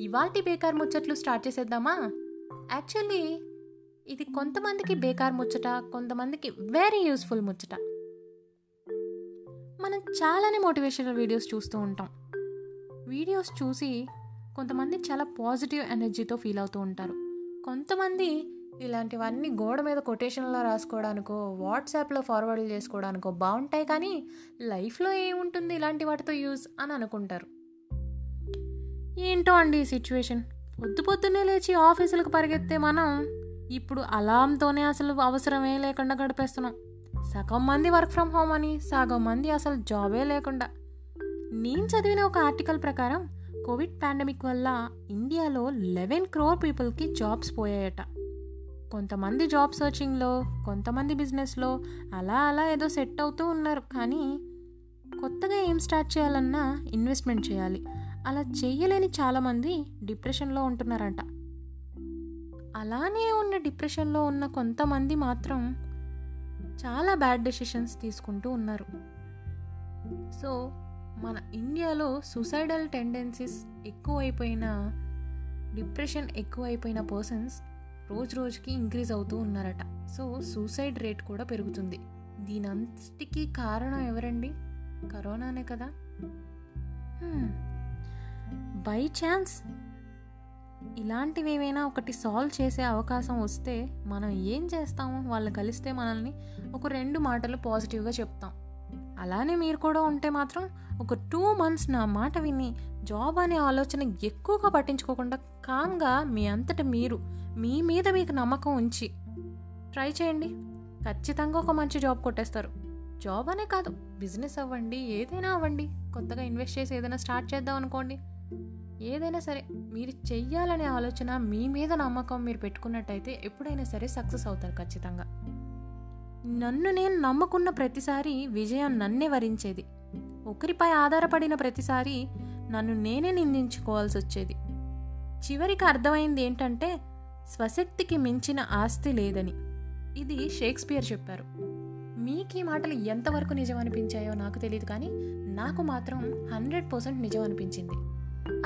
ఇవాల్టి బేకార్ ముచ్చట్లు స్టార్ట్ చేసేద్దామా? యాక్చువల్లీ ఇది కొంతమందికి బేకార్ ముచ్చట కొంతమందికి వెరీ యూస్ఫుల్ ముచ్చట. మనం చాలానే మోటివేషనల్ వీడియోస్ చూస్తూ ఉంటాం. వీడియోస్ చూసి కొంతమంది చాలా పాజిటివ్ ఎనర్జీతో ఫీల్ అవుతూ ఉంటారు. కొంతమంది ఇలాంటివన్నీ గోడ మీద కొటేషన్లో రాసుకోవడానికో వాట్సాప్లో ఫార్వర్డ్ చేసుకోవడానికో బాగుంటాయి కానీ లైఫ్లో ఏముంటుంది ఇలాంటి వాటితో యూజ్ అని అనుకుంటారు. ఏంటో అండి ఈ సిచ్యువేషన్? పొద్దు పొద్దున్నే లేచి ఆఫీసులకు పరిగెత్తే మనం ఇప్పుడు అలాంతోనే అసలు అవసరమే లేకుండా గడిపేస్తున్నాం. సగం మంది వర్క్ ఫ్రమ్ హోమ్ అని సగం మంది అసలు జాబే లేకుండా. నేను చదివిన ఒక ఆర్టికల్ ప్రకారం కోవిడ్ పాండమిక్ వల్ల ఇండియాలో లెవెన్ క్రోర్ పీపుల్కి జాబ్స్ పోయాయట. కొంతమంది జాబ్ సర్చింగ్లో కొంతమంది బిజినెస్లో అలా అలా ఏదో సెట్ అవుతూ ఉన్నారు. కానీ కొత్తగా ఏం స్టార్ట్ చేయాలన్నా ఇన్వెస్ట్మెంట్ చేయాలి. అలా చేయలేని చాలామంది డిప్రెషన్లో ఉంటున్నారంట. అలానే ఉన్న డిప్రెషన్లో ఉన్న కొంతమంది మాత్రం చాలా బ్యాడ్ డెసిషన్స్ తీసుకుంటూ ఉన్నారు. సో మన ఇండియాలో సూసైడల్ టెండెన్సీస్ ఎక్కువైపోయిన డిప్రెషన్ ఎక్కువైపోయిన పర్సన్స్ రోజు రోజుకి ఇంక్రీజ్ అవుతూ ఉన్నారట. సో సూసైడ్ రేట్ కూడా పెరుగుతుంది. దీనంతటికీ కారణం ఎవరండి? కరోనానే కదా. By chance. ఇలాంటివి ఒకటి సాల్వ్ చేసే అవకాశం వస్తే మనం ఏం చేస్తాము? వాళ్ళు కలిస్తే మనల్ని ఒక రెండు మాటలు పాజిటివ్గా చెప్తాం. అలానే మీరు కూడా ఉంటే మాత్రం ఒక టూ మంత్స్ నా మాట విని జాబ్ అనే ఆలోచన ఎక్కువగా పట్టించుకోకుండా కామ్గా మీ అంతట మీరు మీ మీద మీకు నమ్మకం ఉంచి ట్రై చేయండి. ఖచ్చితంగా ఒక మంచి జాబ్ కొట్టేస్తారు. జాబ్ అనే కాదు బిజినెస్ అవ్వండి ఏదైనా అవ్వండి. కొత్తగా ఇన్వెస్ట్ చేసి ఏదైనా స్టార్ట్ చేద్దాం అనుకోండి. ఏదైనా సరే మీరు చెయ్యాలనే ఆలోచన మీ మీద నమ్మకం మీరు పెట్టుకున్నట్టయితే ఎప్పుడైనా సరే సక్సెస్ అవుతారు ఖచ్చితంగా. నన్ను నేను నమ్ముకున్న ప్రతిసారి విజయం నన్నే వరించేది. ఒకరిపై ఆధారపడిన ప్రతిసారి నన్ను నేనే నిందించుకోవాల్సి వచ్చేది. చివరికి అర్థమైంది ఏంటంటే స్వశక్తికి మించిన ఆస్తి లేదని. ఇది షేక్స్పియర్ చెప్పారు. మీకు ఈ మాటలు ఎంతవరకు నిజం అనిపించాయో నాకు తెలియదు కానీ నాకు మాత్రం హండ్రెడ్ పర్సెంట్ నిజం అనిపించింది.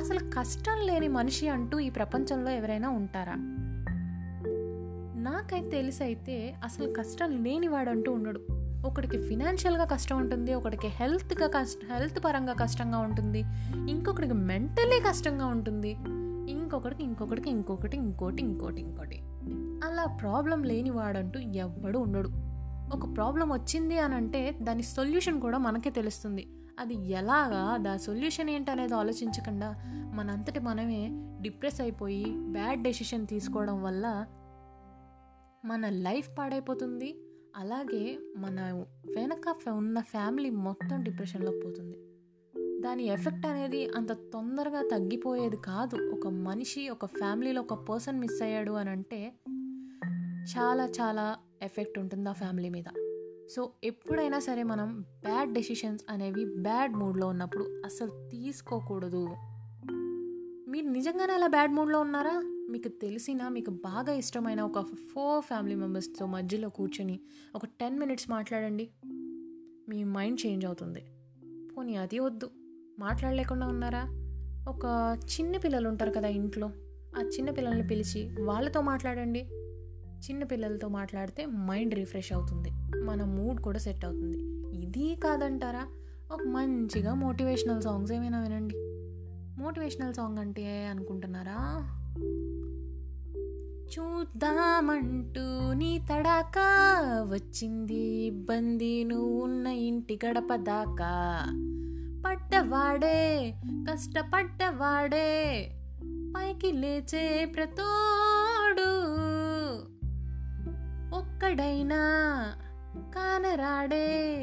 అసలు కష్టం లేని మనిషి అంటూ ఈ ప్రపంచంలో ఎవరైనా ఉంటారా? నాకైతే తెలిసి అయితే అసలు కష్టం లేనివాడు అంటూ ఉండడు. ఒకడికి ఫినాన్షియల్గా కష్టం ఉంటుంది ఒకడికి హెల్త్గా కష్ట హెల్త్ పరంగా కష్టంగా ఉంటుంది ఇంకొకడికి మెంటలీ కష్టంగా ఉంటుంది ఇంకొకడికి ఇంకొకటికి ఇంకొకటి ఇంకోటి ఇంకోటి ఇంకోటి. అలా ప్రాబ్లం లేనివాడంటూ ఎవ్వడు ఉండడు. ఒక ప్రాబ్లం వచ్చింది అని అంటే దాని సొల్యూషన్ కూడా మనకే తెలుస్తుంది. అది ఎలాగా దా సొల్యూషన్ ఏంటనేది ఆలోచించకుండా మనంతటి మనమే డిప్రెస్ అయిపోయి బ్యాడ్ డెసిషన్ తీసుకోవడం వల్ల మన లైఫ్ పాడైపోతుంది. అలాగే మన వెనక ఉన్న ఫ్యామిలీ మొత్తం డిప్రెషన్లోకి పోతుంది. దాని ఎఫెక్ట్ అనేది అంత తొందరగా తగ్గిపోయేది కాదు. ఒక మనిషి ఒక ఫ్యామిలీలో ఒక పర్సన్ మిస్ అయ్యాడు అని అంటే చాలా చాలా ఎఫెక్ట్ ఉంటుంది ఆ ఫ్యామిలీ మీద. సో ఎప్పుడైనా సరే మనం బ్యాడ్ డెసిషన్స్ అనేవి బ్యాడ్ మూడ్లో ఉన్నప్పుడు అసలు తీసుకోకూడదు. మీరు నిజంగానే అలా బ్యాడ్ మూడ్లో ఉన్నారా? మీకు తెలిసిన మీకు బాగా ఇష్టమైన ఒక ఫోర్ ఫ్యామిలీ మెంబర్స్తో మధ్యలో కూర్చొని ఒక టెన్ మినిట్స్ మాట్లాడండి. మీ మైండ్ చేంజ్ అవుతుంది. పోనీ అది వద్దు. మాట్లాడలేకుండా ఉన్నారా? ఒక చిన్న పిల్లలు ఉంటారు కదా ఇంట్లో. ఆ చిన్న పిల్లల్ని పిలిచి వాళ్ళతో మాట్లాడండి. చిన్న పిల్లలతో మాట్లాడితే మైండ్ రిఫ్రెష్ అవుతుంది. మన మూడ్ కూడా సెట్ అవుతుంది. ఇది కాదంటారా? ఒక మంచిగా మోటివేషనల్ సాంగ్స్ ఏమైనా వినండి. మోటివేషనల్ సాంగ్ అంటే అనుకుంటున్నారా? చూద్దామంటూ నీ తడాక వచ్చింది ఇబ్బంది నువ్వు ఉన్న ఇంటి గడప దాకా. పడ్డవాడే కష్టపడ్డవాడే పైకి లేచే ప్రతోడు. ఒక్కడైనా కానరాడే.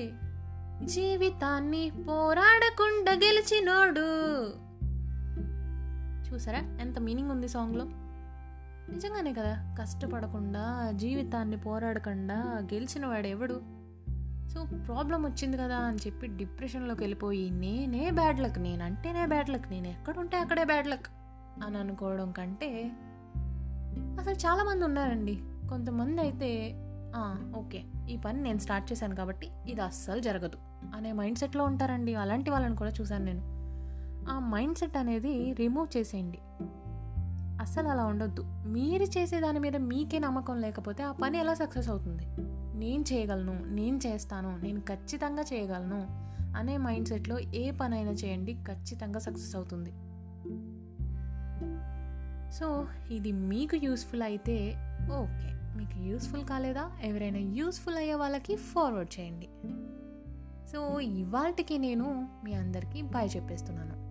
జీవితాన్ని పోరాడకుండా గెలిచినోడు. చూసారా? ఎంత మీనింగ్ ఉంది సాంగ్లో నిజంగానే కదా? కష్టపడకుండా జీవితాన్ని పోరాడకుండా గెలిచిన వాడు ఎవడు? సో ప్రాబ్లం వచ్చింది కదా అని చెప్పి డిప్రెషన్లోకి వెళ్ళిపోయి నేనే బ్యాడ్ లక్ నేనంటేనే బ్యాడ్ లక్ నేను ఎక్కడుంటే అక్కడే బ్యాడ్ లక్ అని అనుకోవడం కంటే అసలు చాలామంది ఉన్నారండి. కొంతమంది అయితే ఓకే. ఈ పని నేను స్టార్ట్ చేశాను కాబట్టి ఇది అస్సలు జరగదు. అనే మైండ్ సెట్లో ఉంటారండి. అలాంటి వాళ్ళని కూడా చూశాను నేను. ఆ మైండ్ సెట్ అనేది రిమూవ్ చేసేయండి. అస్సలు అలా ఉండొద్దు. మీరు చేసే దాని మీద మీకే నమ్మకం లేకపోతే ఆ పని ఎలా సక్సెస్ అవుతుంది? నేను చేయగలను నేను చేస్తాను నేను ఖచ్చితంగా చేయగలను అనే మైండ్ సెట్లో ఏ పనైనా చేయండి ఖచ్చితంగా సక్సెస్ అవుతుంది. సో ఇది మీకు యూస్ఫుల్ అయితే ఓకే. మీకు యూస్ఫుల్ కాలేదా? ఎవరైనా యూస్ఫుల్ అయ్యే వాళ్ళకి ఫార్వర్డ్ చేయండి. సో ఇవాళకి నేను మీ అందరికీ బాయ్ చెప్పేస్తున్నాను.